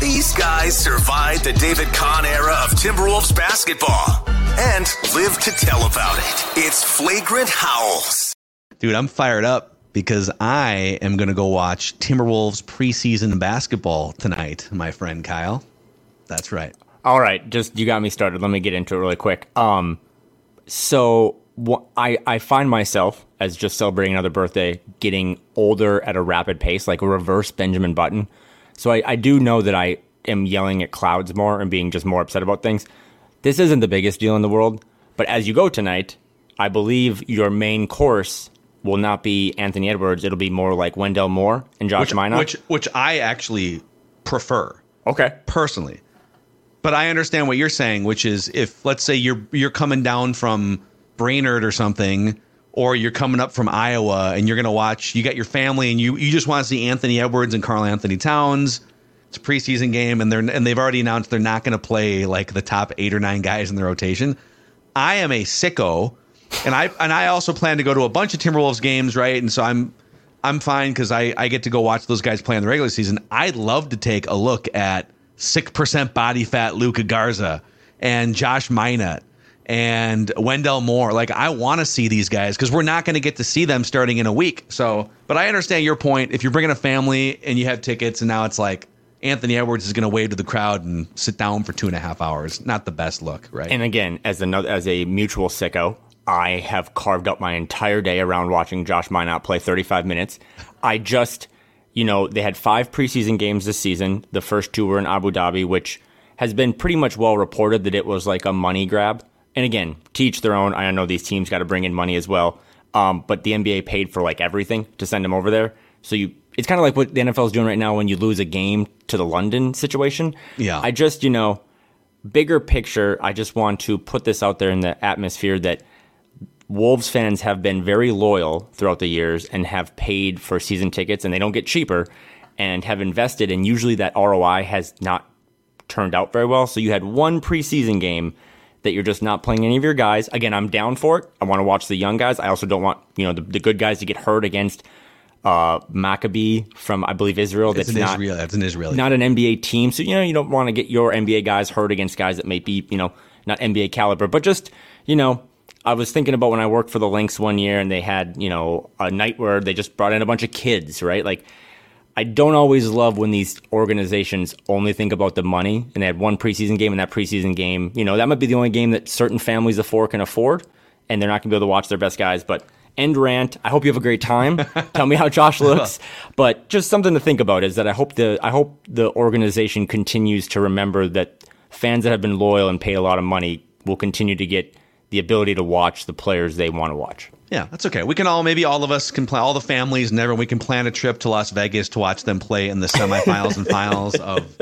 These guys survived the David Kahn era of Timberwolves basketball and live to tell about it. It's Flagrant Howls. Dude, I'm fired up because I am going to go watch Timberwolves preseason basketball tonight, my friend Kyle. That's right. All right, just you got me started. Let me get into it really quick. Um, so wh- I I find myself as just celebrating another birthday, getting older at a rapid pace, like a reverse Benjamin Button. So I, I do know that I am yelling at clouds more and being just more upset about things. This isn't the biggest deal in the world, but as you go tonight, I believe your main course will not be Anthony Edwards. It'll be more like Wendell Moore and Josh which, Minott. Which, which I actually prefer. Okay. Personally. But I understand what you're saying, which is if let's say you're you're coming down from Brainerd or something, or you're coming up from Iowa and you're gonna watch you got your family and you you just want to see Anthony Edwards and Karl-Anthony Towns. It's a preseason game and they're and they've already announced they're not gonna play like the top eight or nine guys in the rotation. I am a sicko and I and I also plan to go to a bunch of Timberwolves games, right? And so I'm I'm fine because I I get to go watch those guys play in the regular season. I'd love to take a look at six percent body fat Luka Garza and Josh Minott and Wendell Moore. Like I want to see these guys because we're not going to get to see them starting in a week. So, but I understand your point. If you're bringing a family and you have tickets, and now it's like Anthony Edwards is going to wave to the crowd and sit down for two and a half hours. Not the best look, right? And again, as another as a mutual sicko, I have carved up my entire day around watching Josh Minott play 35 minutes. I just, you know, they had five preseason games this season. The first two were in Abu Dhabi, which has been pretty much well reported that it was like a money grab. And again, teach their own. I know these teams got to bring in money as well. Um, but the NBA paid for like everything to send them over there. So you, it's kind of like what the NFL is doing right now when you lose a game to the London situation. Yeah. I just, you know, bigger picture, I just want to put this out there in the atmosphere that Wolves fans have been very loyal throughout the years and have paid for season tickets and they don't get cheaper and have invested and usually that ROI has not turned out very well. So you had one preseason game that you're just not playing any of your guys. Again, I'm down for it. I want to watch the young guys. I also don't want, you know, the, the good guys to get hurt against uh, Maccabi from I believe Israel. It's That's an not Israel. That's an Israeli. not an NBA team. So you know you don't want to get your NBA guys hurt against guys that may be you know not NBA caliber. But just you know, I was thinking about when I worked for the Lynx one year and they had you know a night where they just brought in a bunch of kids, right? Like I don't always love when these organizations only think about the money and they had one preseason game and that preseason game, you know, that might be the only game that certain families of four can afford and they're not going to be able to watch their best guys. But end rant. I hope you have a great time. Tell me how Josh looks. But just something to think about is that I hope the I hope the organization continues to remember that fans that have been loyal and paid a lot of money will continue to get the ability to watch the players they want to watch. Yeah, that's okay. We can all maybe all of us can plan all the families and everyone we can plan a trip to Las Vegas to watch them play in the semifinals and finals of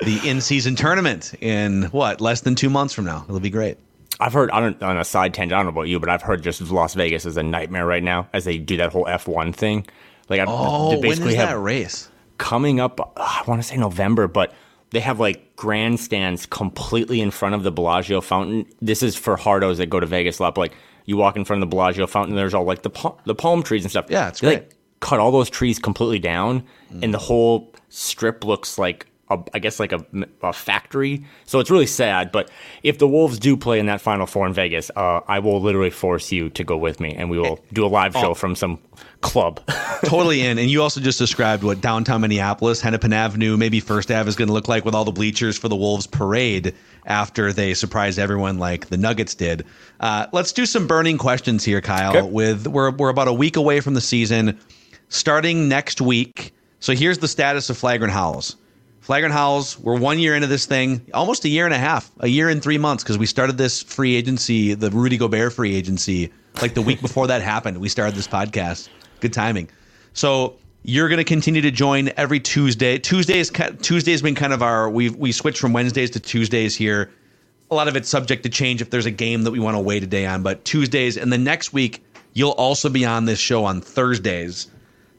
the in-season tournament in what less than two months from now. It'll be great. I've heard on a, on a side tangent. I don't know about you, but I've heard just Las Vegas is a nightmare right now as they do that whole F one thing. Like, I've, Oh, they when is basically that race? coming up. uh, I want to say November, but they have like grandstands completely in front of the Bellagio fountain. This is for hardos that go to Vegas a lot. But like, you walk in front of the Bellagio fountain, there's all like the pa- the palm trees and stuff. Yeah, it's They, great. Like, cut all those trees completely down, and the whole strip looks like. A, I guess like a, a factory, so it's really sad. But if the Wolves do play in that Final Four in Vegas, uh, I will literally force you to go with me, and we will do a live show from some club. totally in. And you also just described what downtown Minneapolis, Hennepin Avenue, maybe First Ave is going to look like with all the bleachers for the Wolves parade after they surprised everyone like the Nuggets did. Uh, let's do some burning questions here, Kyle. Okay. With we're we're about a week away from the season, starting next week. So here's the status of Flagrant Howls. Flagrant Howls, we're one year into this thing, almost a year and a half, a year and three months, because we started this free agency, the Rudy Gobert free agency, like the week before that happened. We started this podcast. Good timing. So you're going to continue to join every Tuesday. Tuesdays Tuesday's been kind of our we we switched from Wednesdays to Tuesdays here. A lot of it's subject to change if there's a game that we want to wait a day on, but Tuesdays and the next week you'll also be on this show on Thursdays.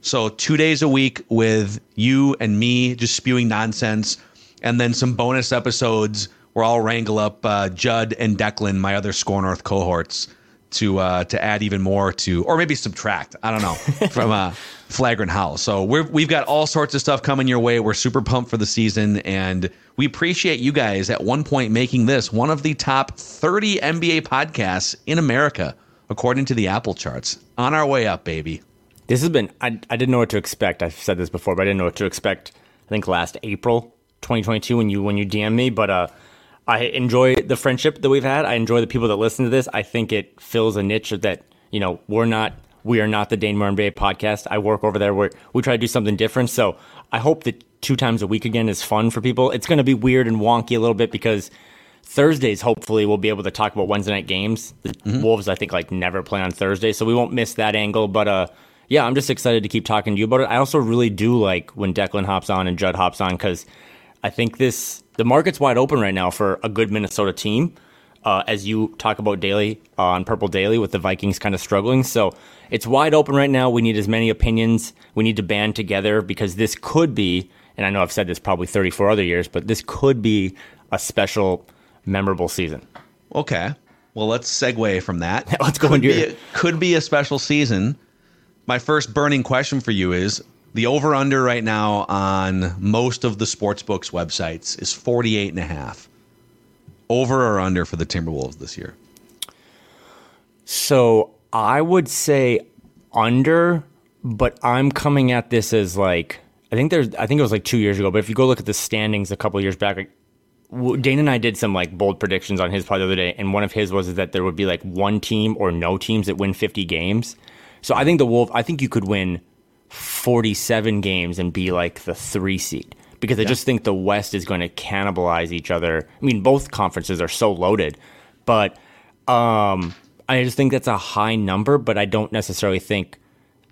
So 2 days a week with you and me just spewing nonsense and then some bonus episodes where I'll wrangle up uh, Judd and Declan, my other SKOR North cohorts to uh, to add even more to, or maybe subtract. I don't know from uh, Flagrant Howl. So we're we've got all sorts of stuff coming your way. We're super pumped for the season, and we appreciate you guys at one point making this one of the top 30 NBA podcasts in America, according to the Apple charts. On our way up, baby. This has been. I I didn't know what to expect. I've said this before, but I didn't know what to expect. I think last April 2022 when you when you DM me, but uh I enjoy the friendship that we've had. I enjoy the people that listen to this. I think it fills a niche that, you know, we're not we are not the Dane Moore NBA podcast. I work over there where we try to do something different. So I hope that two times a week again is fun for people. It's going to be weird and wonky a little bit because Thursdays, hopefully, we'll be able to talk about Wednesday night games. The mm-hmm. Wolves, I think, like never play on Thursday, so we won't miss that angle. But uh, yeah, I'm just excited to keep talking to you about it. I also really do like when Declan hops on and Judd hops on because I think this the market's wide open right now for a good Minnesota team. Uh, as you talk about daily uh, on Purple Daily with the Vikings kind of struggling. So it's wide open right now. We need as many opinions. We need to band together because this could be, and I know I've said this probably 34 other years, but this could be a special, memorable season. Okay. Well, let's segue from that. let's go into your... could be a special season. My first burning question for you is the over under right now on most of the sports books websites is 48 and a half. Over or under for the Timberwolves this year? So I would say under, but I'm coming at this as like I think there's I think it was like two years ago. But if you go look at the standings a couple years back, like, Dane and I did some like bold predictions on his part the other day, and one of his was that there would be like one team or no teams that win 50 games. So I think the Wolf. I think you could win 47 games and be like the three seed because I yeah. just think the West is going to cannibalize each other. I mean, both conferences are so loaded, but um, I just think that's a high number. But I don't necessarily think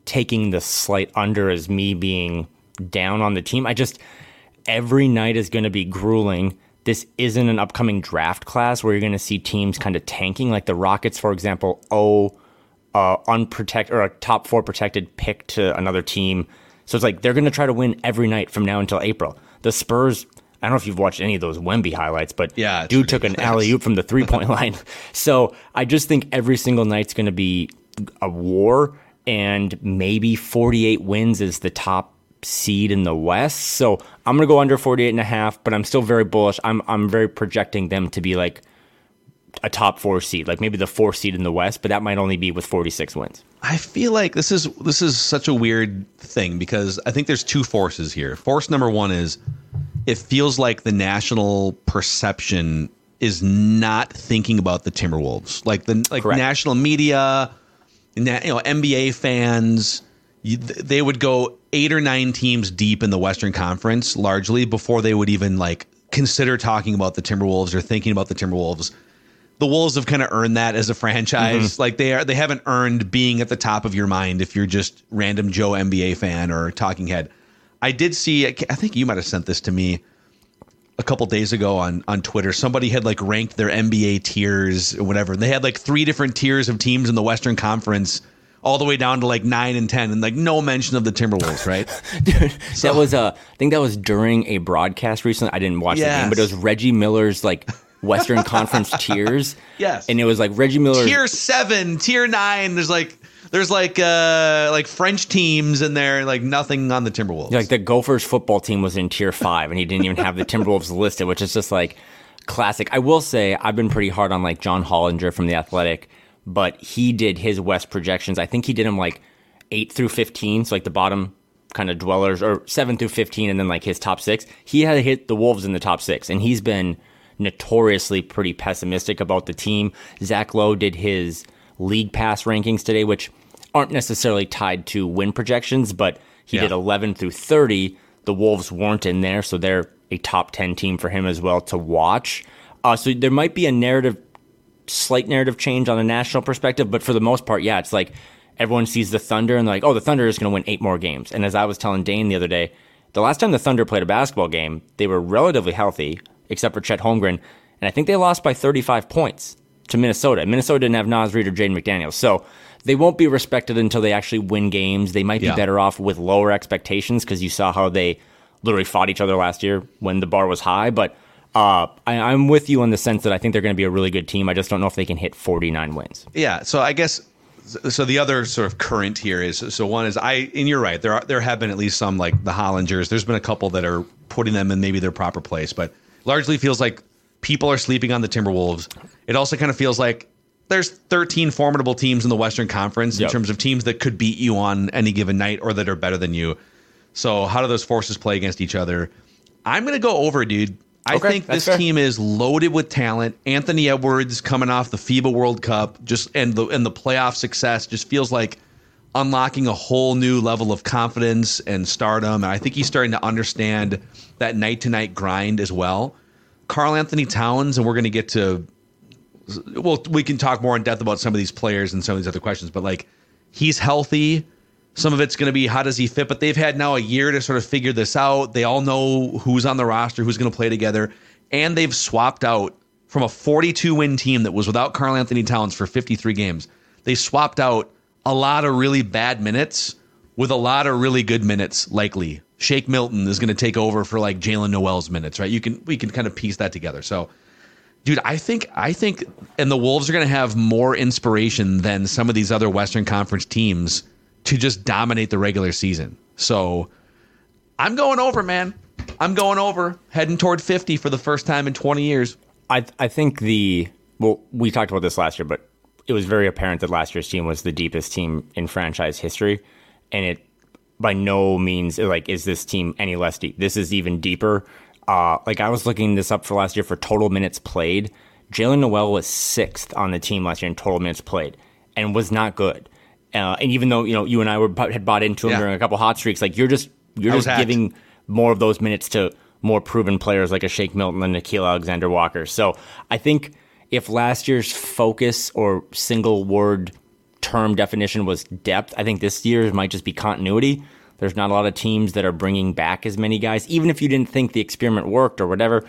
taking the slight under as me being down on the team. I just every night is going to be grueling. This isn't an upcoming draft class where you're going to see teams kind of tanking, like the Rockets, for example. Oh uh, unprotected or a top four protected pick to another team. So it's like they're going to try to win every night from now until April. The Spurs, I don't know if you've watched any of those Wemby highlights, but yeah, dude took an alley oop from the three point line. So I just think every single night's going to be a war, and maybe 48 wins is the top seed in the West. So I'm going to go under 48 and a half, but I'm still very bullish. I'm I'm very projecting them to be like a top four seed, like maybe the fourth seed in the West, but that might only be with 46 wins. I feel like this is this is such a weird thing because I think there's two forces here. Force number one is it feels like the national perception is not thinking about the Timberwolves, like the like Correct. national media, you know, NBA fans. You, they would go eight or nine teams deep in the Western Conference, largely before they would even like consider talking about the Timberwolves or thinking about the Timberwolves the Wolves have kind of earned that as a franchise. Mm-hmm. Like they are, they haven't earned being at the top of your mind if you're just random Joe NBA fan or talking head. I did see. I think you might have sent this to me a couple days ago on on Twitter. Somebody had like ranked their NBA tiers or whatever. and They had like three different tiers of teams in the Western Conference. All the way down to like nine and ten, and like no mention of the Timberwolves, right? Dude, so, that was uh, I think that was during a broadcast recently. I didn't watch yes. the game, but it was Reggie Miller's like Western Conference tiers. Yes. And it was like Reggie Miller. Tier seven, tier nine. There's like there's like uh like French teams in there, like nothing on the Timberwolves. Like the Gophers football team was in tier five, and he didn't even have the Timberwolves listed, which is just like classic. I will say I've been pretty hard on like John Hollinger from the Athletic, but he did his West projections. I think he did them like eight through fifteen, so like the bottom kind of dwellers, or seven through fifteen, and then like his top six. He had hit the Wolves in the top six, and he's been notoriously pretty pessimistic about the team. Zach Lowe did his league pass rankings today, which aren't necessarily tied to win projections, but he yeah. did 11 through 30. The Wolves weren't in there, so they're a top 10 team for him as well to watch. Uh, so there might be a narrative, slight narrative change on a national perspective, but for the most part, yeah, it's like everyone sees the Thunder and they're like, oh, the Thunder is going to win eight more games. And as I was telling Dane the other day, the last time the Thunder played a basketball game, they were relatively healthy, except for Chet Holmgren, and I think they lost by 35 points to Minnesota. Minnesota didn't have Naz Reid or Jaden McDaniels, so they won't be respected until they actually win games. They might be Yeah. better off with lower expectations because you saw how they literally fought each other last year when the bar was high. But uh, I, I'm with you in the sense that I think they're going to be a really good team. I just don't know if they can hit 49 wins. Yeah, so I guess so. The other sort of current here is so one is I and you're right. There are there have been at least some like the Hollingers. There's been a couple that are putting them in maybe their proper place, but largely feels like people are sleeping on the Timberwolves. It also kind of feels like there's 13 formidable teams in the Western Conference in terms of teams that could beat you on any given night or that are better than you. So how do those forces play against each other? I'm gonna go over, dude. I Okay, think this fair. team is loaded with talent. Anthony Edwards coming off the FIBA World Cup, just and the and the playoff success just feels like unlocking a whole new level of confidence and stardom. And I think he's starting to understand that night to night grind as well. Karl-Anthony Towns, and we're going to get to well, we can talk more in depth about some of these players and some of these other questions, but like he's healthy. Some of it's going to be how does he fit, but they've had now a year to sort of figure this out. They all know who's on the roster, who's going to play together, and they've swapped out from a 42 win team that was without Karl-Anthony Towns for 53 games. They swapped out a lot of really bad minutes with a lot of really good minutes, likely. Shake Milton is going to take over for like Jaylen Nowell's minutes, right? You can we can kind of piece that together. So dude i think i think and the wolves are going to have more inspiration than some of these other western conference teams to just dominate the regular season so i'm going over man i'm going over heading toward 50 for the first time in 20 years I I think the well, we talked about this last year, but it was very apparent that last year's team was the deepest team in franchise history, and it by no means like is this team any less deep. This is even deeper. Uh, like I was looking this up for last year for total minutes played. Jaylen Nowell was sixth on the team last year in total minutes played, and was not good. Uh, and even though you know you and I were had bought into him Yeah. during a couple hot streaks, like you're just you're just hacked. giving more of those minutes to more proven players like a Shake Milton and Nickeil Alexander-Walker. So I think if last year's focus or single word term definition was depth, I think this year's might just be continuity. There's not a lot of teams that are bringing back as many guys, even if you didn't think the experiment worked or whatever.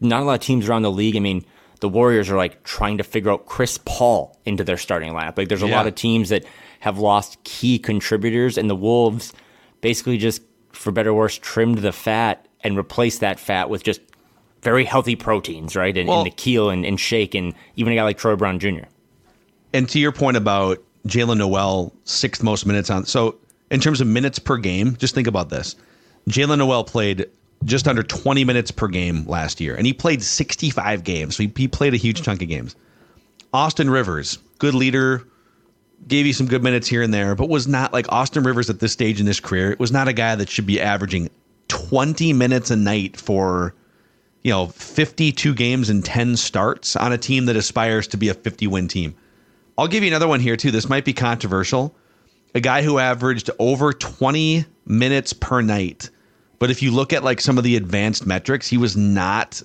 Not a lot of teams around the league. I mean, the Warriors are like trying to figure out Chris Paul into their starting lineup. Like, there's a Yeah. lot of teams that have lost key contributors, and the Wolves basically just, for better or worse, trimmed the fat and replaced that fat with just very healthy proteins, right? And, Well- and Nickeil and, and Shake and even a guy like Troy Brown Jr. and to your point about Jaylen Nowell, sixth most minutes on. So, in terms of minutes per game, just think about this. Jaylen Nowell played just under 20 minutes per game last year, and he played 65 games. So, he, he played a huge chunk of games. Austin Rivers, good leader, gave you some good minutes here and there, but was not like Austin Rivers at this stage in his career, It was not a guy that should be averaging 20 minutes a night for you know 52 games and 10 starts on a team that aspires to be a 50 win team. I'll give you another one here too. This might be controversial. A guy who averaged over 20 minutes per night, but if you look at like some of the advanced metrics, he was not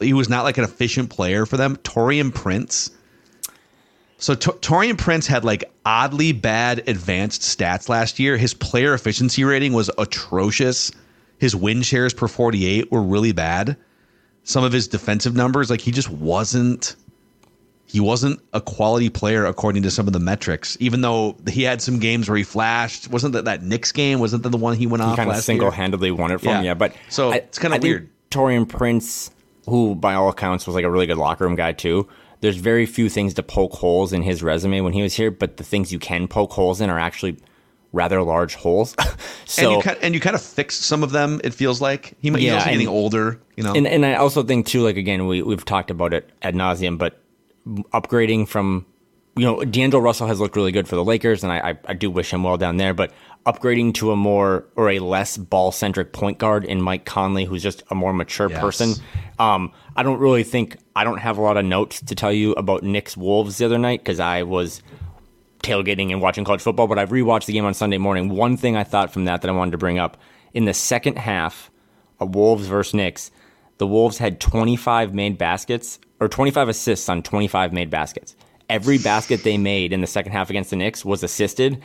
he was not like an efficient player for them. Taurean Prince. So T- Taurean Prince had like oddly bad advanced stats last year. His player efficiency rating was atrocious. His win shares per 48 were really bad. Some of his defensive numbers, like he just wasn't he wasn't a quality player according to some of the metrics. Even though he had some games where he flashed, wasn't that that Knicks game? Wasn't that the one he went off kind of single handedly won it from Yeah. yeah. But So, I- it's kinda weird. Taurean Prince, who by all accounts was like a really good locker room guy too. There's very few things to poke holes in his resume when he was here, but the things you can poke holes in are actually rather large holes. so and you kind and you kind of fix some of them. It feels like he might Yeah, getting older. You know, And and I also think too, like again, we we've talked about it ad nauseum, but upgrading from you know D'Angelo Russell has looked really good for the Lakers, and I I, I do wish him well down there, but upgrading to a more or a less ball centric point guard in Mike Conley, who's just a more mature Yes. person. Um, I don't really think I don't have a lot of notes to tell you about Knicks Wolves the other night because I was tailgating and watching college football, but I've rewatched the game on Sunday morning. One thing I thought from that that I wanted to bring up in the second half of Wolves versus Knicks, the Wolves had 25 made baskets or 25 assists on 25 made baskets. every basket they made in the second half against the Knicks was assisted.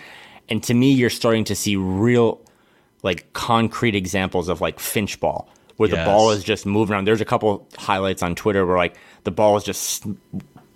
And to me, you're starting to see real, like concrete examples of like Finch ball, where Yes. the ball is just moving around. There's a couple highlights on Twitter where like the ball is just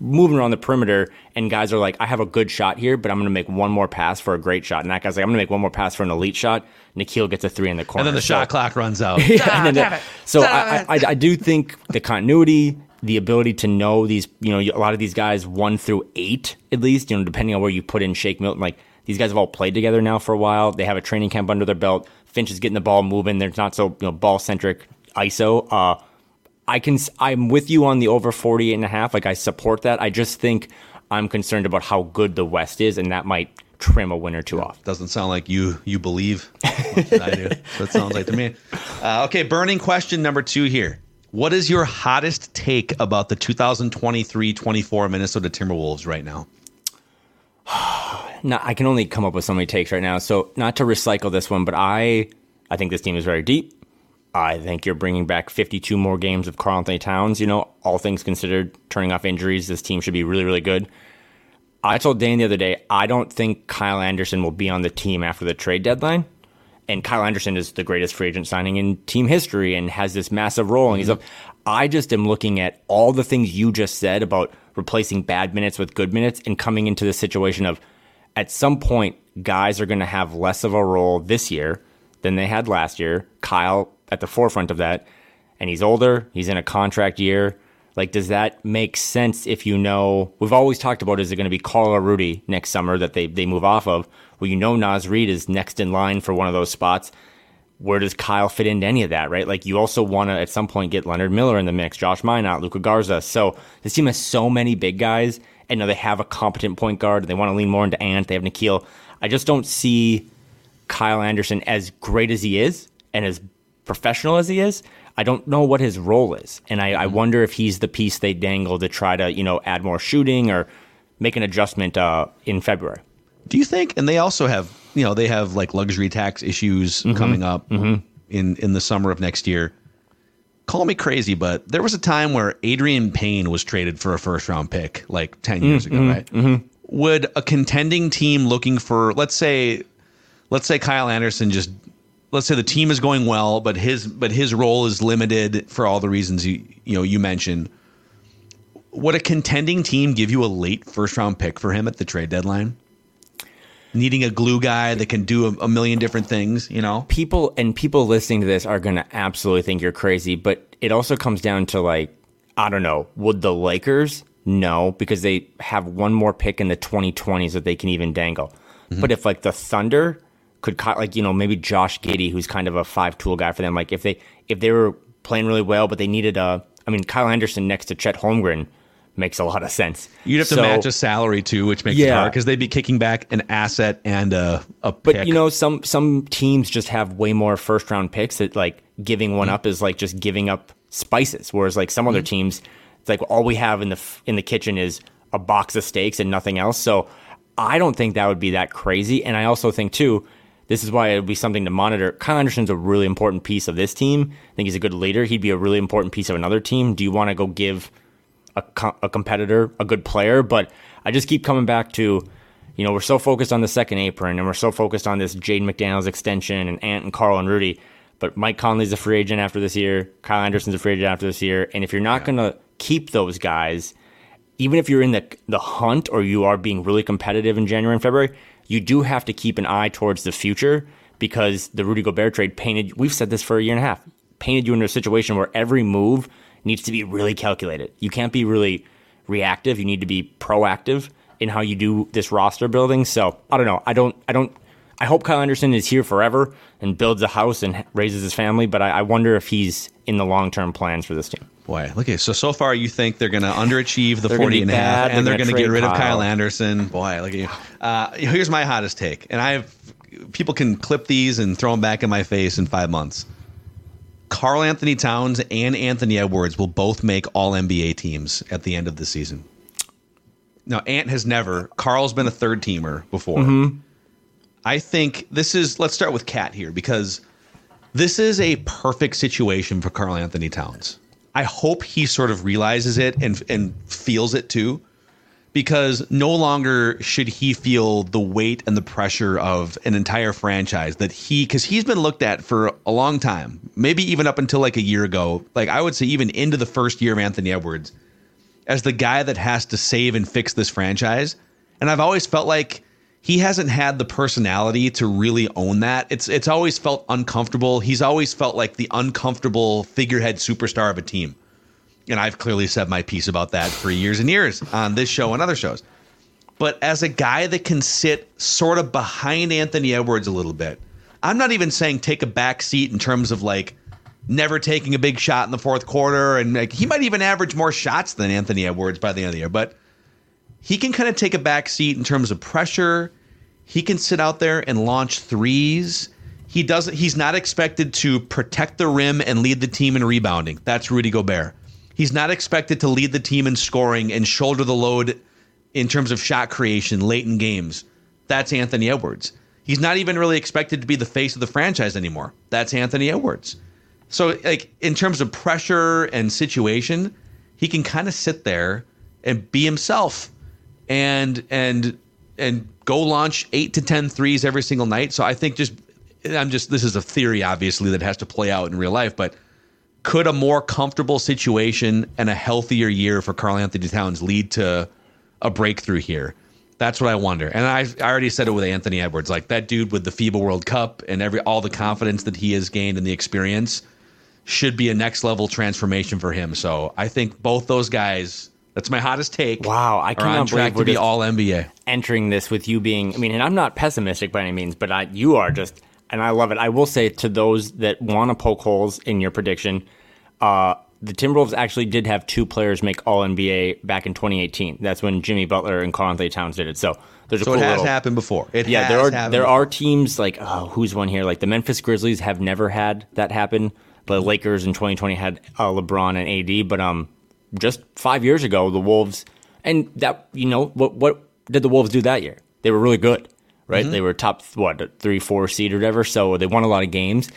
moving around the perimeter, and guys are like, I have a good shot here, but I'm going to make one more pass for a great shot. And that guy's like, I'm going to make one more pass for an elite shot. Nickeil gets a three in the corner. And then the So- shot clock runs out. yeah, and then the- so I, I, I do think the continuity, the ability to know these, you know, a lot of these guys one through eight at least, you know, depending on where you put in Shake Milton, like these guys have all played together now for a while. They have a training camp under their belt. Finch is getting the ball moving. There's not so you know ball centric ISO. Uh, I can I'm with you on the over 48 and a half. Like I support that. I just think I'm concerned about how good the West is, and that might trim a win or two off. Doesn't sound like you you believe. I do. It sounds like to me. Uh, okay, burning question number two here. What is your hottest take about the 2023-24 Minnesota Timberwolves right now? not, I can only come up with so many takes right now. So not to recycle this one, but I I think this team is very deep. I think you're bringing back 52 more games of Karl-Anthony Towns. You know, all things considered, turning off injuries, this team should be really, really good. I told Dan the other day, I don't think Kyle Anderson will be on the team after the trade deadline. And Kyle Anderson is the greatest free agent signing in team history and has this massive role. And he's up. I just am looking at all the things you just said about replacing bad minutes with good minutes and coming into the situation of at some point, guys are going to have less of a role this year than they had last year. Kyle at the forefront of that. And he's older, he's in a contract year. Like, does that make sense if you know? We've always talked about is it going to be Karl or Rudy next summer that they, they move off of? Well, you know, Naz Reid is next in line for one of those spots. Where does Kyle fit into any of that, right? Like, you also want to at some point get Leonard Miller in the mix, Josh Minott, Luka Garza. So this team has so many big guys, and now they have a competent point guard. They want to lean more into Ant. They have Nickeil. I just don't see Kyle Anderson as great as he is and as professional as he is. I don't know what his role is, and I, I mm-hmm. wonder if he's the piece they dangle to try to you know add more shooting or make an adjustment uh, in February. Do you think? And they also have, you know, they have like luxury tax issues mm-hmm. coming up mm-hmm. in in the summer of next year. Call me crazy, but there was a time where Adreian Payne was traded for a first round pick, like ten years ago, right? Would a contending team looking for, let's say, let's say Kyle Anderson just, let's say the team is going well, but his but his role is limited for all the reasons you you know you mentioned. Would a contending team give you a late first round pick for him at the trade deadline? needing a glue guy that can do a, a million different things, you know? people and people listening to this are going to absolutely think you're crazy, but it also comes down to like, I don't know, would the Lakers? No, because they have one more pick in the 2020s that they can even dangle. Mm-hmm. But if like the Thunder could, like you know maybe Josh Giddey, who's kind of a five tool guy for them, like if they if they were playing really well, but they needed a, I mean Kyle Anderson next to Chet Holmgren makes a lot of sense. You'd have to match a salary too, which makes it Yeah. hard because they'd be kicking back an asset and a, a But pick. you know, some some teams just have way more first round picks that like giving Mm-hmm. one up is like just giving up spices. Whereas like some other teams, it's like all we have in the in the kitchen is a box of steaks and nothing else. So I don't think that would be that crazy. And I also think too, this is why it would be something to monitor. Kyle Anderson's a really important piece of this team. I think he's a good leader. He'd be a really important piece of another team. Do you want to go give a, co- a competitor, a good player. But I just keep coming back to, you know, we're so focused on the second apron and we're so focused on this Jaden McDaniels extension and Ant and Karl and Rudy. But Mike Conley's a free agent after this year. Kyle Anderson's a free agent after this year. And if you're not going to keep those guys, even if you're in the the hunt or you are being really competitive in January and February, you do have to keep an eye towards the future because the Rudy Gobert trade painted. We've said this for a year and a half. Painted you into a situation where every move needs to be really calculated. You can't be really reactive. You need to be proactive in how you do this roster building. So I don't know. I don't. I don't. I hope Kyle Anderson is here forever and builds a house and raises his family. But I, I wonder if he's in the long term plans for this team. Boy, okay. So so far, you think they're going to underachieve the They're 40 and a half, and They're they're gonna get rid of Kyle. Kyle Anderson. Boy, look at you. Uh, here's my hottest take, and I have people can clip these and throw them back in my face in five months. Karl-Anthony Towns and Anthony Edwards will both make All NBA teams at the end of the season. Now, Ant has never. Karl's been a third teamer before. I think this is. Let's start with KAT here because this is a perfect situation for Carl Anthony Towns. I hope he sort of realizes it and and feels it too, because no longer should he feel the weight and the pressure of an entire franchise that he because he's been looked at for a long time maybe even up until like a year ago like i would say even into the first year of anthony edwards as the guy that has to save and fix this franchise and i've always felt like he hasn't had the personality to really own that it's it's always felt uncomfortable he's always felt like the uncomfortable figurehead superstar of a team and I've clearly said my piece about that for years and years on this show and other shows. But as a guy that can sit sort of behind Anthony Edwards a little bit, I'm not even saying take a back seat in terms of like never taking a big shot in the fourth quarter. And like, he might even average more shots than Anthony Edwards by the end of the year. But he can kind of take a back seat in terms of pressure. He can sit out there and launch threes. He doesn't. He's not expected to protect the rim and lead the team in rebounding. That's Rudy Gobert. He's not expected to lead the team in scoring and shoulder the load in terms of shot creation late in games. That's Anthony Edwards. He's not even really expected to be the face of the franchise anymore. That's Anthony Edwards. So, like in terms of pressure and situation, he can kind of sit there and be himself and and and go launch eight to ten threes every single night. So I think just I'm just this is a theory obviously that has to play out in real life, but could a more comfortable situation and a healthier year for Karl-Anthony Towns lead to a breakthrough here? That's what I wonder. And I, I already said it with Anthony Edwards. Like that dude with the FIBA World Cup and every all the confidence that he has gained and the experience should be a next level transformation for him. So I think both those guys. That's my hottest take. Wow, I cannot on track believe we're to be all NBA. entering this with you being. I mean, and I'm not pessimistic by any means, but I, you are just, and I love it. I will say to those that want to poke holes in your prediction, uh, the Timberwolves actually did have two players make All NBA back in 2018. That's when Jimmy Butler and Anthony Towns did it. So there's a So cool it has little, happened before. It yeah, has there are there before. are teams like oh, who's one here? Like the Memphis Grizzlies have never had that happen. The Lakers in 2020 had uh, LeBron and AD, but um, just five years ago, the Wolves and that you know what what did the Wolves do that year? They were really good, right? Mm-hmm. They were top what three, four seed or whatever, so they won a lot of games.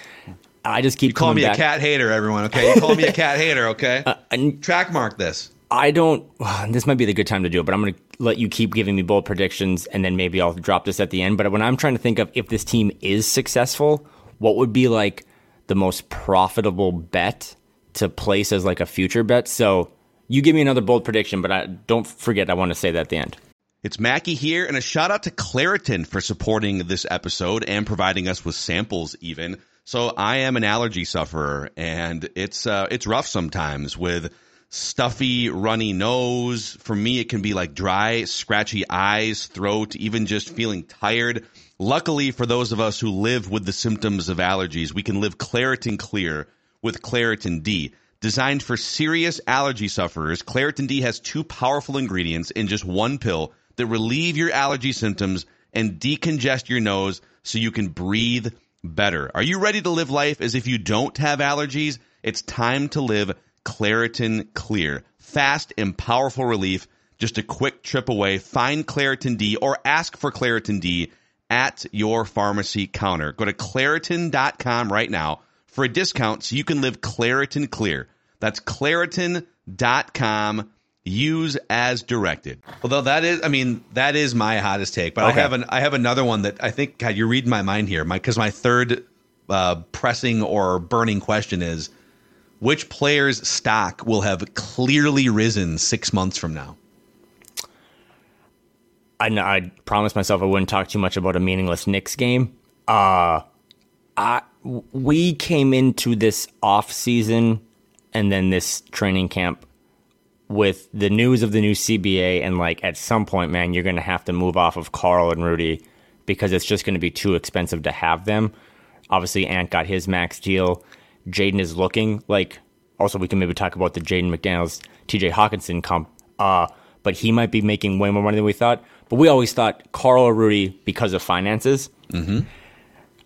I just keep Call coming me back. a cat hater, everyone. Okay, you call me a cat hater. Okay, Uh, and track mark this. I don't. This might be the good time to do it, but I'm going to let you keep giving me bold predictions, and then maybe I'll drop this at the end. But when I'm trying to think of if this team is successful, what would be like the most profitable bet to place as like a future bet? So you give me another bold prediction, but I don't forget I want to say that at the end. It's Mackey here, and a shout out to Claritin for supporting this episode and providing us with samples. Even so, I am an allergy sufferer, and it's uh, it's rough sometimes with stuffy, runny nose. For me, it can be like dry, scratchy eyes, throat, even just feeling tired. Luckily, for those of us who live with the symptoms of allergies, we can live Claritin Clear with Claritin D. Designed for serious allergy sufferers, Claritin D has two powerful ingredients in just one pill that relieve your allergy symptoms and decongest your nose so you can breathe better. Are you ready to live life as if you don't have allergies? It's time to live Claritin Clear. Fast and powerful relief, just a quick trip away. Find Claritin D or ask for Claritin D at your pharmacy counter. Go to Claritin.com right now for a discount so you can live Claritin Clear. That's Claritin.com. Use as directed. Although that is, I mean, that is my hottest take. But I have an, I have another one that I think, God, you're reading my mind here. My, because my third uh, pressing or burning question is, which player's stock will have clearly risen six months from now? I, I promised myself I wouldn't talk too much about a meaningless Knicks game. Uh, I we came into this off season and then this training camp with the news of the new CBA and like at some point, man, you're going to have to move off of Karl and Rudy because it's just going to be too expensive to have them. Obviously, Ant got his max deal. Jaden is looking like. Also, we can maybe talk about the Jaden McDaniels, TJ Hawkinson comp. Uh, but he might be making way more money than we thought. But we always thought Karl or Rudy because of finances.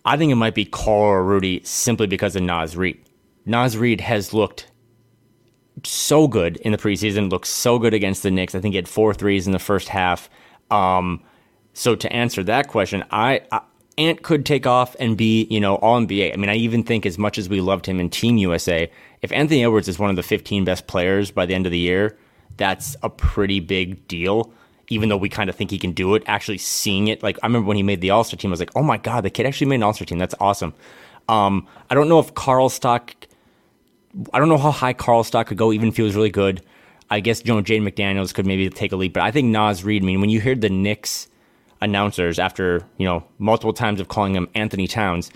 I think it might be Karl or Rudy simply because of Naz Reid. Naz Reid has looked so good in the preseason, looked so good against the Knicks. I think he had four threes in the first half. Um, so to answer that question, I, I Ant could take off and be, you know, all NBA. I mean, I even think as much as we loved him in Team USA, if Anthony Edwards is one of the 15 best players by the end of the year, that's a pretty big deal. Even though we kind of think he can do it, actually seeing it. Like I remember when he made the All Star team, I was like, oh my god, the kid actually made an All Star team. That's awesome. Um, I don't know if Karl Stock. I don't know how high Karl Stock could go, even if he was really good. I guess you know Jaden McDaniels could maybe take a leap, but I think Naz Reid. I mean, when you hear the Knicks announcers after you know multiple times of calling him Anthony Towns,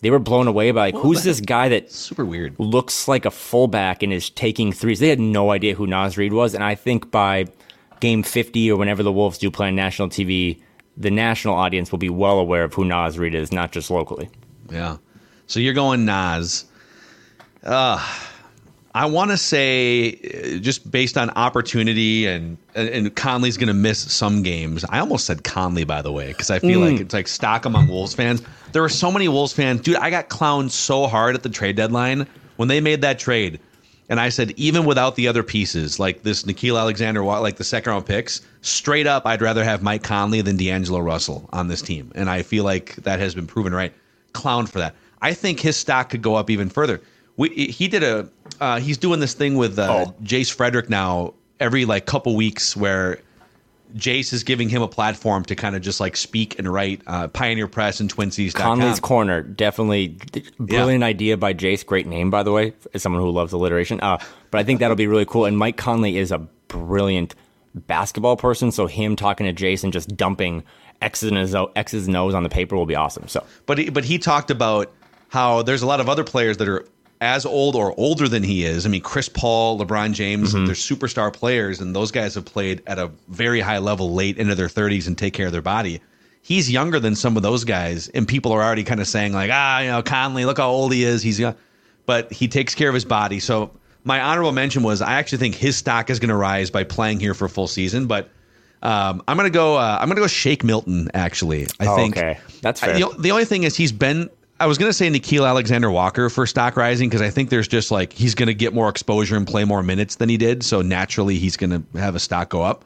they were blown away by like, who's this guy that super weird looks like a fullback and is taking threes. They had no idea who Naz Reid was, and I think by game 50 or whenever the Wolves do play on national TV, the national audience will be well aware of who Naz Reid is, not just locally. Yeah. So you're going Naz. Uh, I want to say, uh, just based on opportunity, and and Conley's going to miss some games. I almost said Conley, by the way, because I feel mm. like it's like stock among Wolves fans. There were so many Wolves fans, dude. I got clowned so hard at the trade deadline when they made that trade, and I said even without the other pieces, like this Nickeil Alexander, like the second round picks, straight up, I'd rather have Mike Conley than D'Angelo Russell on this team, and I feel like that has been proven right. Clown for that. I think his stock could go up even further we, he did a uh, he's doing this thing with uh, oh. Jace Frederick now every like couple weeks where Jace is giving him a platform to kind of just like speak and write. Uh, Pioneer Press and Twin Twinsies. Conley's Corner, definitely brilliant yeah. idea by Jace. Great name, by the way, as someone who loves alliteration. Uh, but I think that'll be really cool. And Mike Conley is a brilliant basketball person, so him talking to Jace and just dumping X's and his X's and O's on the paper will be awesome. So, but he, but he talked about how there's a lot of other players that are as old or older than he is. I mean, Chris Paul, LeBron James, mm-hmm. they're superstar players, and those guys have played at a very high level late into their 30s and take care of their body. He's younger than some of those guys, and people are already kind of saying like, ah, you know, Conley, look how old he is. He's young, but he takes care of his body. So my honorable mention was I actually think his stock is going to rise by playing here for a full season, but. Um, I'm gonna go. Uh, I'm gonna go Shake Milton. Actually, I oh, think okay, that's fair. I, the, the only thing is he's been I was going to say Nickeil Alexander Walker for stock rising because I think there's just like he's going to get more exposure and play more minutes than he did. So naturally, he's going to have a stock go up.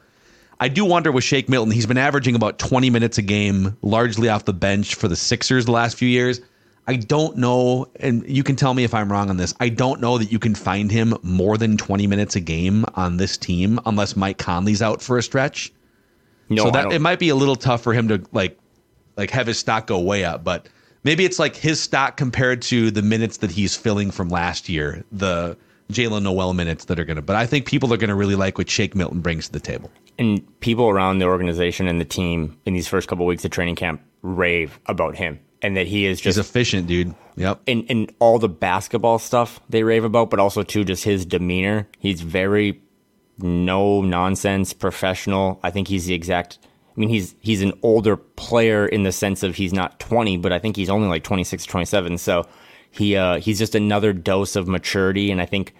I do wonder with Shake Milton, he's been averaging about 20 minutes a game, largely off the bench for the Sixers the last few years. I don't know, and you can tell me if I'm wrong on this. I don't know that you can find him more than 20 minutes a game on this team unless Mike Conley's out for a stretch. No, so that it might be a little tough for him to like like have his stock go way up, but maybe it's like his stock compared to the minutes that he's filling from last year, the Jaylen Nowell minutes that are going to. But I think people are going to really like what Shake Milton brings to the table. And people around the organization and the team in these first couple of weeks of training camp rave about him and that he is just He's efficient, dude. Yep. In in all the basketball stuff they rave about, but also too just his demeanor. He's very no nonsense, professional. I think he's the exact I mean, he's he's an older player in the sense of he's not 20, but I think he's only like 26, 27. So he uh, he's just another dose of maturity. And I think,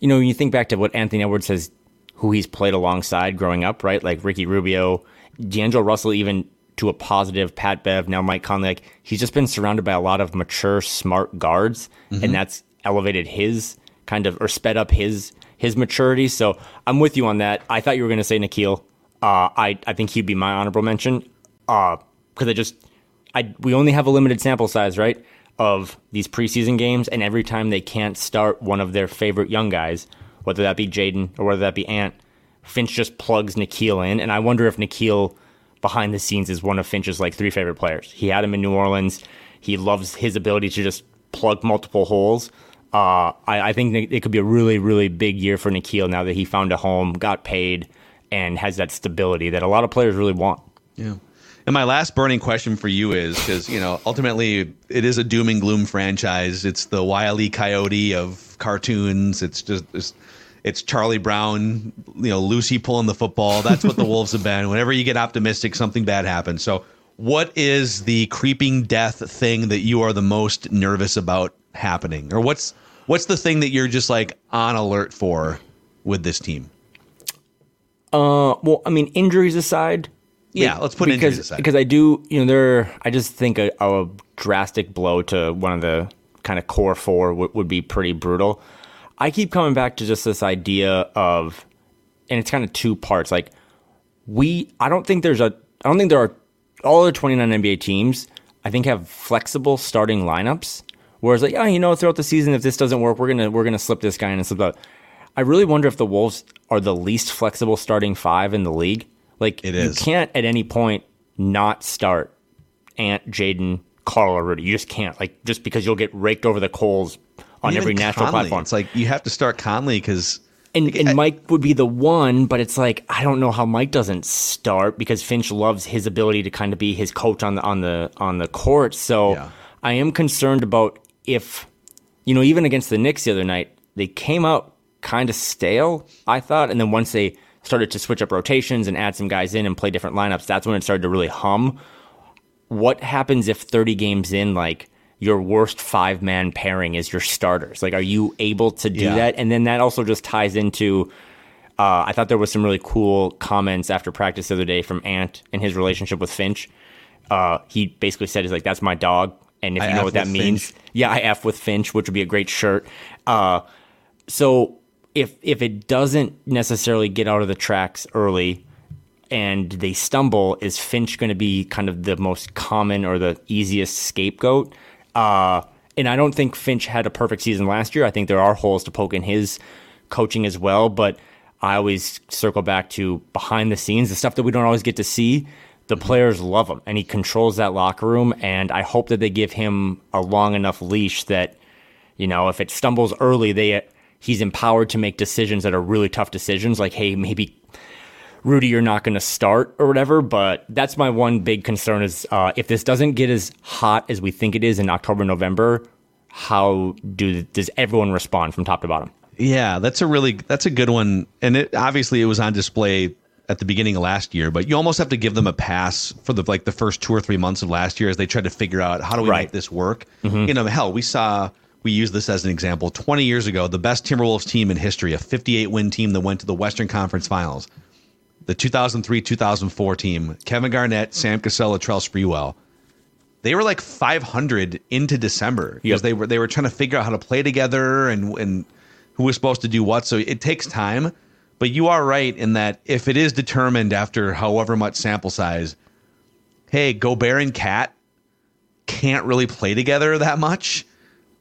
you know, when you think back to what Anthony Edwards says, who he's played alongside growing up, right? Like Ricky Rubio, D'Angelo Russell, even to a positive, Pat Bev, now Mike Conley. Like he's just been surrounded by a lot of mature, smart guards, mm-hmm. and that's elevated his kind of or sped up his his maturity. So I'm with you on that. I thought you were going to say Nickeil. Uh, I I think he'd be my honorable mention because uh, I just I we only have a limited sample size, right, of these preseason games, and every time they can't start one of their favorite young guys, whether that be Jaden or whether that be Ant, Finch just plugs Nickeil in, and I wonder if Nickeil behind the scenes is one of Finch's like three favorite players. He had him in New Orleans. He loves his ability to just plug multiple holes. Uh, I, I, think it could be a really, really big year for Nickeil now that he found a home, got paid, and has that stability that a lot of players really want. Yeah. And my last burning question for you is because you know ultimately it is a doom and gloom franchise. It's the wily coyote of cartoons. It's just it's, it's Charlie Brown, you know, Lucy pulling the football. That's what the Wolves have been. Whenever you get optimistic, something bad happens. So, what is the creeping death thing that you are the most nervous about happening, or what's what's the thing that you're just like on alert for with this team? Uh, well, I mean, injuries aside. Yeah, let's put because, injuries aside. Because I do, you know, there. I just think a, a drastic blow to one of the kind of core four w- would be pretty brutal. I keep coming back to just this idea of, and it's kind of two parts. Like, we, I don't think there's a, I don't think there are all the 29 NBA teams. I think have flexible starting lineups. Whereas, like, oh, you know, throughout the season, if this doesn't work, we're gonna we're gonna slip this guy in and slip that. I really wonder if the Wolves are the least flexible starting five in the league. Like It you can't at any point not start Ant, Jaden, Karl, or Rudy. You just can't. Like just because you'll get raked over the coals on Even every national Conley, platform. It's like you have to start Conley because And, and Mike would be the one, but it's like I don't know how Mike doesn't start because Finch loves his ability to kind of be his coach on the on the on the court. So Yeah. I am concerned about if you know even against the Knicks the other night they came out kind of stale. I thought, and then once they started to switch up rotations and add some guys in and play different lineups, that's when it started to really hum. What happens if 30 games in, like your worst five man pairing is your starters? Like, are you able to do Yeah. that? And then that also just ties into. Uh, I thought there was some really cool comments after practice the other day from Ant and his relationship with Finch. Uh, he basically said, "He's like that's my dog," and if I you know F what that means, Finch. yeah, I f with Finch, which would be a great shirt. Uh, so if if it doesn't necessarily get out of the tracks early and they stumble, is Finch going to be kind of the most common or the easiest scapegoat? Uh, and I don't think Finch had a perfect season last year. I think there are holes to poke in his coaching as well, but I always circle back to behind the scenes, the stuff that we don't always get to see. The players love him, and he controls that locker room. And I hope that they give him a long enough leash that you know, if it stumbles early, they he's empowered to make decisions that are really tough decisions. Like, hey, maybe Rudy, you're not going to start or whatever. But that's my one big concern is uh, if this doesn't get as hot as we think it is in October, November, how do does everyone respond from top to bottom? Yeah, that's a really that's a good one, and it obviously it was on display at the beginning of last year. But you almost have to give them a pass for the like the first two or three months of last year as they tried to figure out how do we Right. make this work. You know, hell, we saw we use this as an example. Twenty years ago, the best Timberwolves team in history, a 58 win team that went to the Western Conference Finals, the 2003-2004 team, Kevin Garnett, Sam Cassell, Latrell Sprewell they were like 500 into December because Yep. they were they were trying to figure out how to play together and and who was supposed to do what. So it takes time, but you are right in that if it is determined after however much sample size, hey, Gobert and KAT can't really play together that much,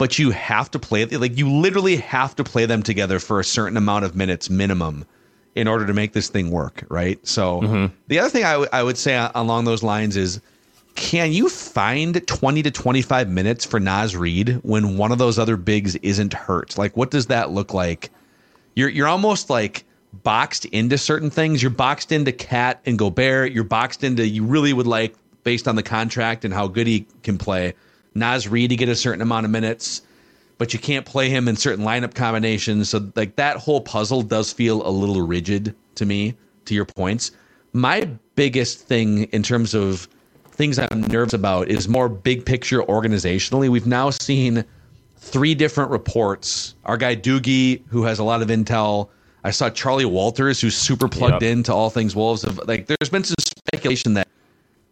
but you have to play like you literally have to play them together for a certain amount of minutes minimum in order to make this thing work, right? So mm-hmm. the other thing I would- I would say along those lines is can you find 20 to 25 minutes for Naz Reid when one of those other bigs isn't hurt? Like, what does that look like? You're you're almost like boxed into certain things. You're boxed into KAT and Gobert. You're boxed into you really would like based on the contract and how good he can play. Naz Reid to get a certain amount of minutes, but you can't play him in certain lineup combinations. So like that whole puzzle does feel a little rigid to me. To your points, my biggest thing in terms of things I'm nervous about is more big picture organizationally. We've now seen three different reports. Our guy Doogie, who has a lot of intel. I saw Charley Walters, who's super plugged Yep. into all things Wolves. Of like, there's been some speculation that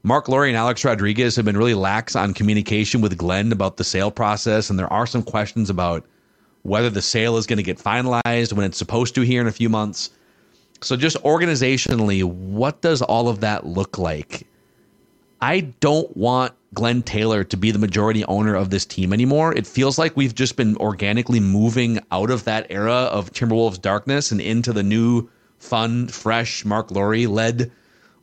Marc Lore and Alex Rodriguez have been really lax on communication with Glenn about the sale process, and there are some questions about whether the sale is going to get finalized when it's supposed to here in a few months. So, just organizationally, what does all of that look like? I don't want Glenn Taylor to be the majority owner of this team anymore. It feels like we've just been organically moving out of that era of Timberwolves darkness and into the new, fun, fresh Marc Lore led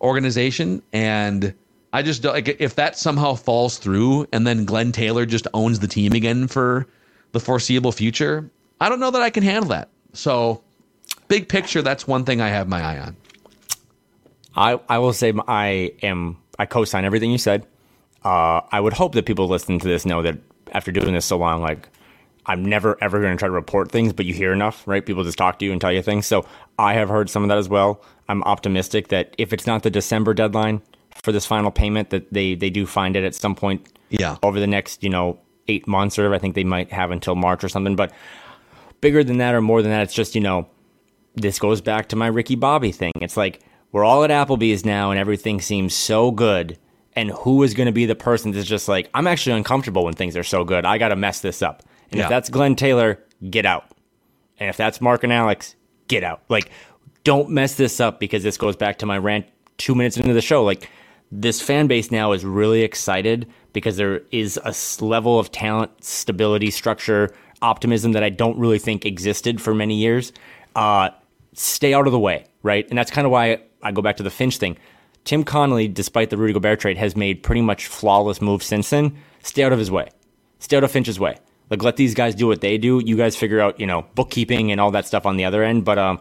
organization. And I just don't like if that somehow falls through and then Glenn Taylor just owns the team again for the foreseeable future. I don't know that I can handle that. So, big picture, that's one thing I have my eye on. I, I will say I am I co-sign everything you said. Uh, I would hope that people listening to this know that after doing this so long, like I'm never ever going to try to report things, but you hear enough, right? People just talk to you and tell you things. So I have heard some of that as well. I'm optimistic that if it's not the December deadline for this final payment, that they they do find it at some point. Yeah. Over the next you know eight months or whatever. I think they might have until March or something. But bigger than that or more than that, it's just you know this goes back to my Ricky Bobby thing. It's like we're all at Applebee's now and everything seems so good. And who is going to be the person that's just like, I'm actually uncomfortable when things are so good. I got to mess this up. And Yeah. if that's Glenn Taylor, get out. And if that's Marc and Alex, get out. Like, don't mess this up because this goes back to my rant two minutes into the show. Like, this fan base now is really excited because there is a level of talent, stability, structure, optimism that I don't really think existed for many years. Uh, stay out of the way, right? And that's kind of why I go back to the Finch thing. Tim Connelly, despite the Rudy Gobert trade, has made pretty much flawless moves since then. Stay out of his way. Stay out of Finch's way. Like let these guys do what they do. You guys figure out, you know, bookkeeping and all that stuff on the other end. But um,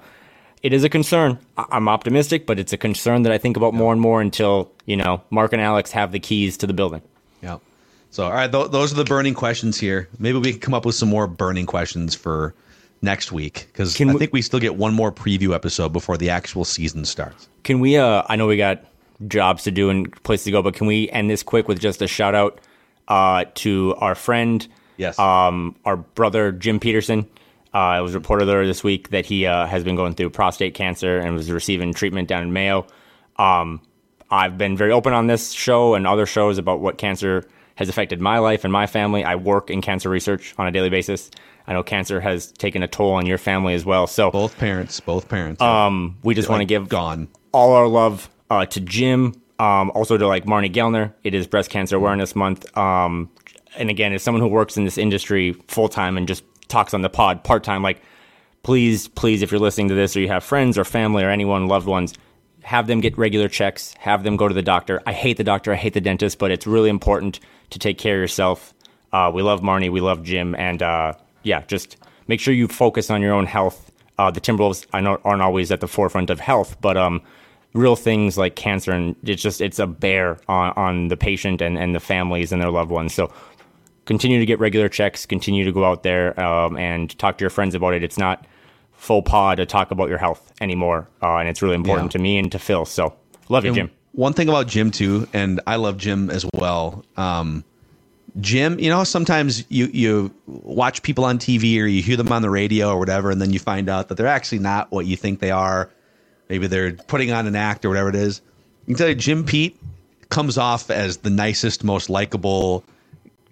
it is a concern. I- I'm optimistic, but it's a concern that I think about more and more until you know Marc and Alex have the keys to the building. Yeah. So, all right, th- those are the burning questions here. Maybe we can come up with some more burning questions for next week because I we- think we still get one more preview episode before the actual season starts. Can we? Uh, I know we got jobs to do and places to go, but can we end this quick with just a shout out uh, to our friend, Yes. um, our brother Jim Petersen. Uh, it was reported earlier this week that he uh, has been going through prostate cancer and was receiving treatment down in Mayo. Um, I've been very open on this show and other shows about what cancer has affected my life and my family. I work in cancer research on a daily basis. I know cancer has taken a toll on your family as well. So both parents, both parents. um, we just want to give gone. all our love uh, to Jim, um, also to like Marnie Gellner. It is Breast Cancer Awareness Month. Um, and again, as someone who works in this industry full time and just talks on the pod part time, like please, please, if you're listening to this or you have friends or family or anyone, loved ones, have them get regular checks, have them go to the doctor. I hate the doctor, I hate the dentist, but it's really important to take care of yourself. Uh, we love Marnie, we love Jim, and uh, yeah, just make sure you focus on your own health. Uh, the Timberwolves I know aren't always at the forefront of health, but um, real things like cancer and it's just it's a bear on, on the patient and, and the families and their loved ones. So continue to get regular checks, continue to go out there um, and talk to your friends about it. It's not faux pas to talk about your health anymore, uh, and it's really important Yeah. to me and to Phil. So love you, And Jim. One thing about Jim too, and I love Jim as well. Um, Jim, you know, sometimes you you watch people on TV or you hear them on the radio or whatever, and then you find out that they're actually not what you think they are. Maybe they're putting on an act or whatever it is. I can tell you, Jim Pete comes off as the nicest, most likable,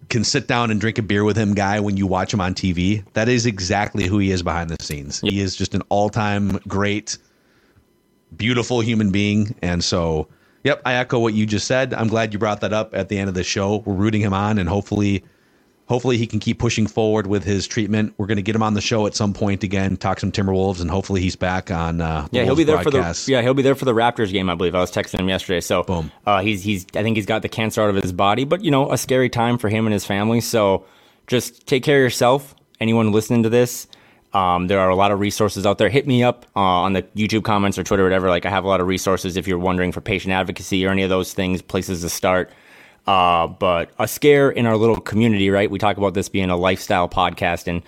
can sit down and drink a beer with him guy when you watch him on TV. That is exactly who he is behind the scenes. He is just an all time great beautiful human being. And so, yep, I echo what you just said. I'm glad you brought that up at the end of the show. We're rooting him on, and hopefully, hopefully he can keep pushing forward with his treatment. We're going to get him on the show at some point again, talk some Timberwolves, and hopefully he's back on. Uh, Yeah, he'll be there broadcast. for the yeah he'll be there for the Raptors game. I believe I was texting him yesterday. So Boom. Uh, he's he's I think he's got the cancer out of his body, but you know a scary time for him and his family. So just take care of yourself. Anyone listening to this, um, there are a lot of resources out there. Hit me up uh, on the YouTube comments or Twitter, or whatever. Like I have a lot of resources if you're wondering for patient advocacy or any of those things, places to start. Uh, but a scare in our little community, right? We talk about this being a lifestyle podcast, and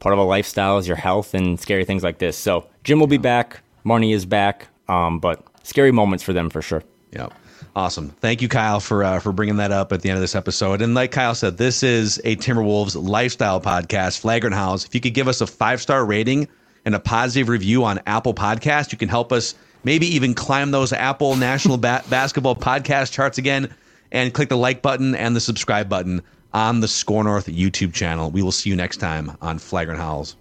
part of a lifestyle is your health and scary things like this. So Jim will be back, Marnie is back, um, but scary moments for them for sure. Yep. Awesome. Thank you, Kyle, for uh, for bringing that up at the end of this episode. And like Kyle said, this is a Timberwolves lifestyle podcast, Flagrant House. If you could give us a five star rating and a positive review on Apple Podcast, you can help us maybe even climb those Apple National ba- Basketball Podcast charts again. And click the like button and the subscribe button on the SKOR North YouTube channel. We will see you next time on Flagrant Howls.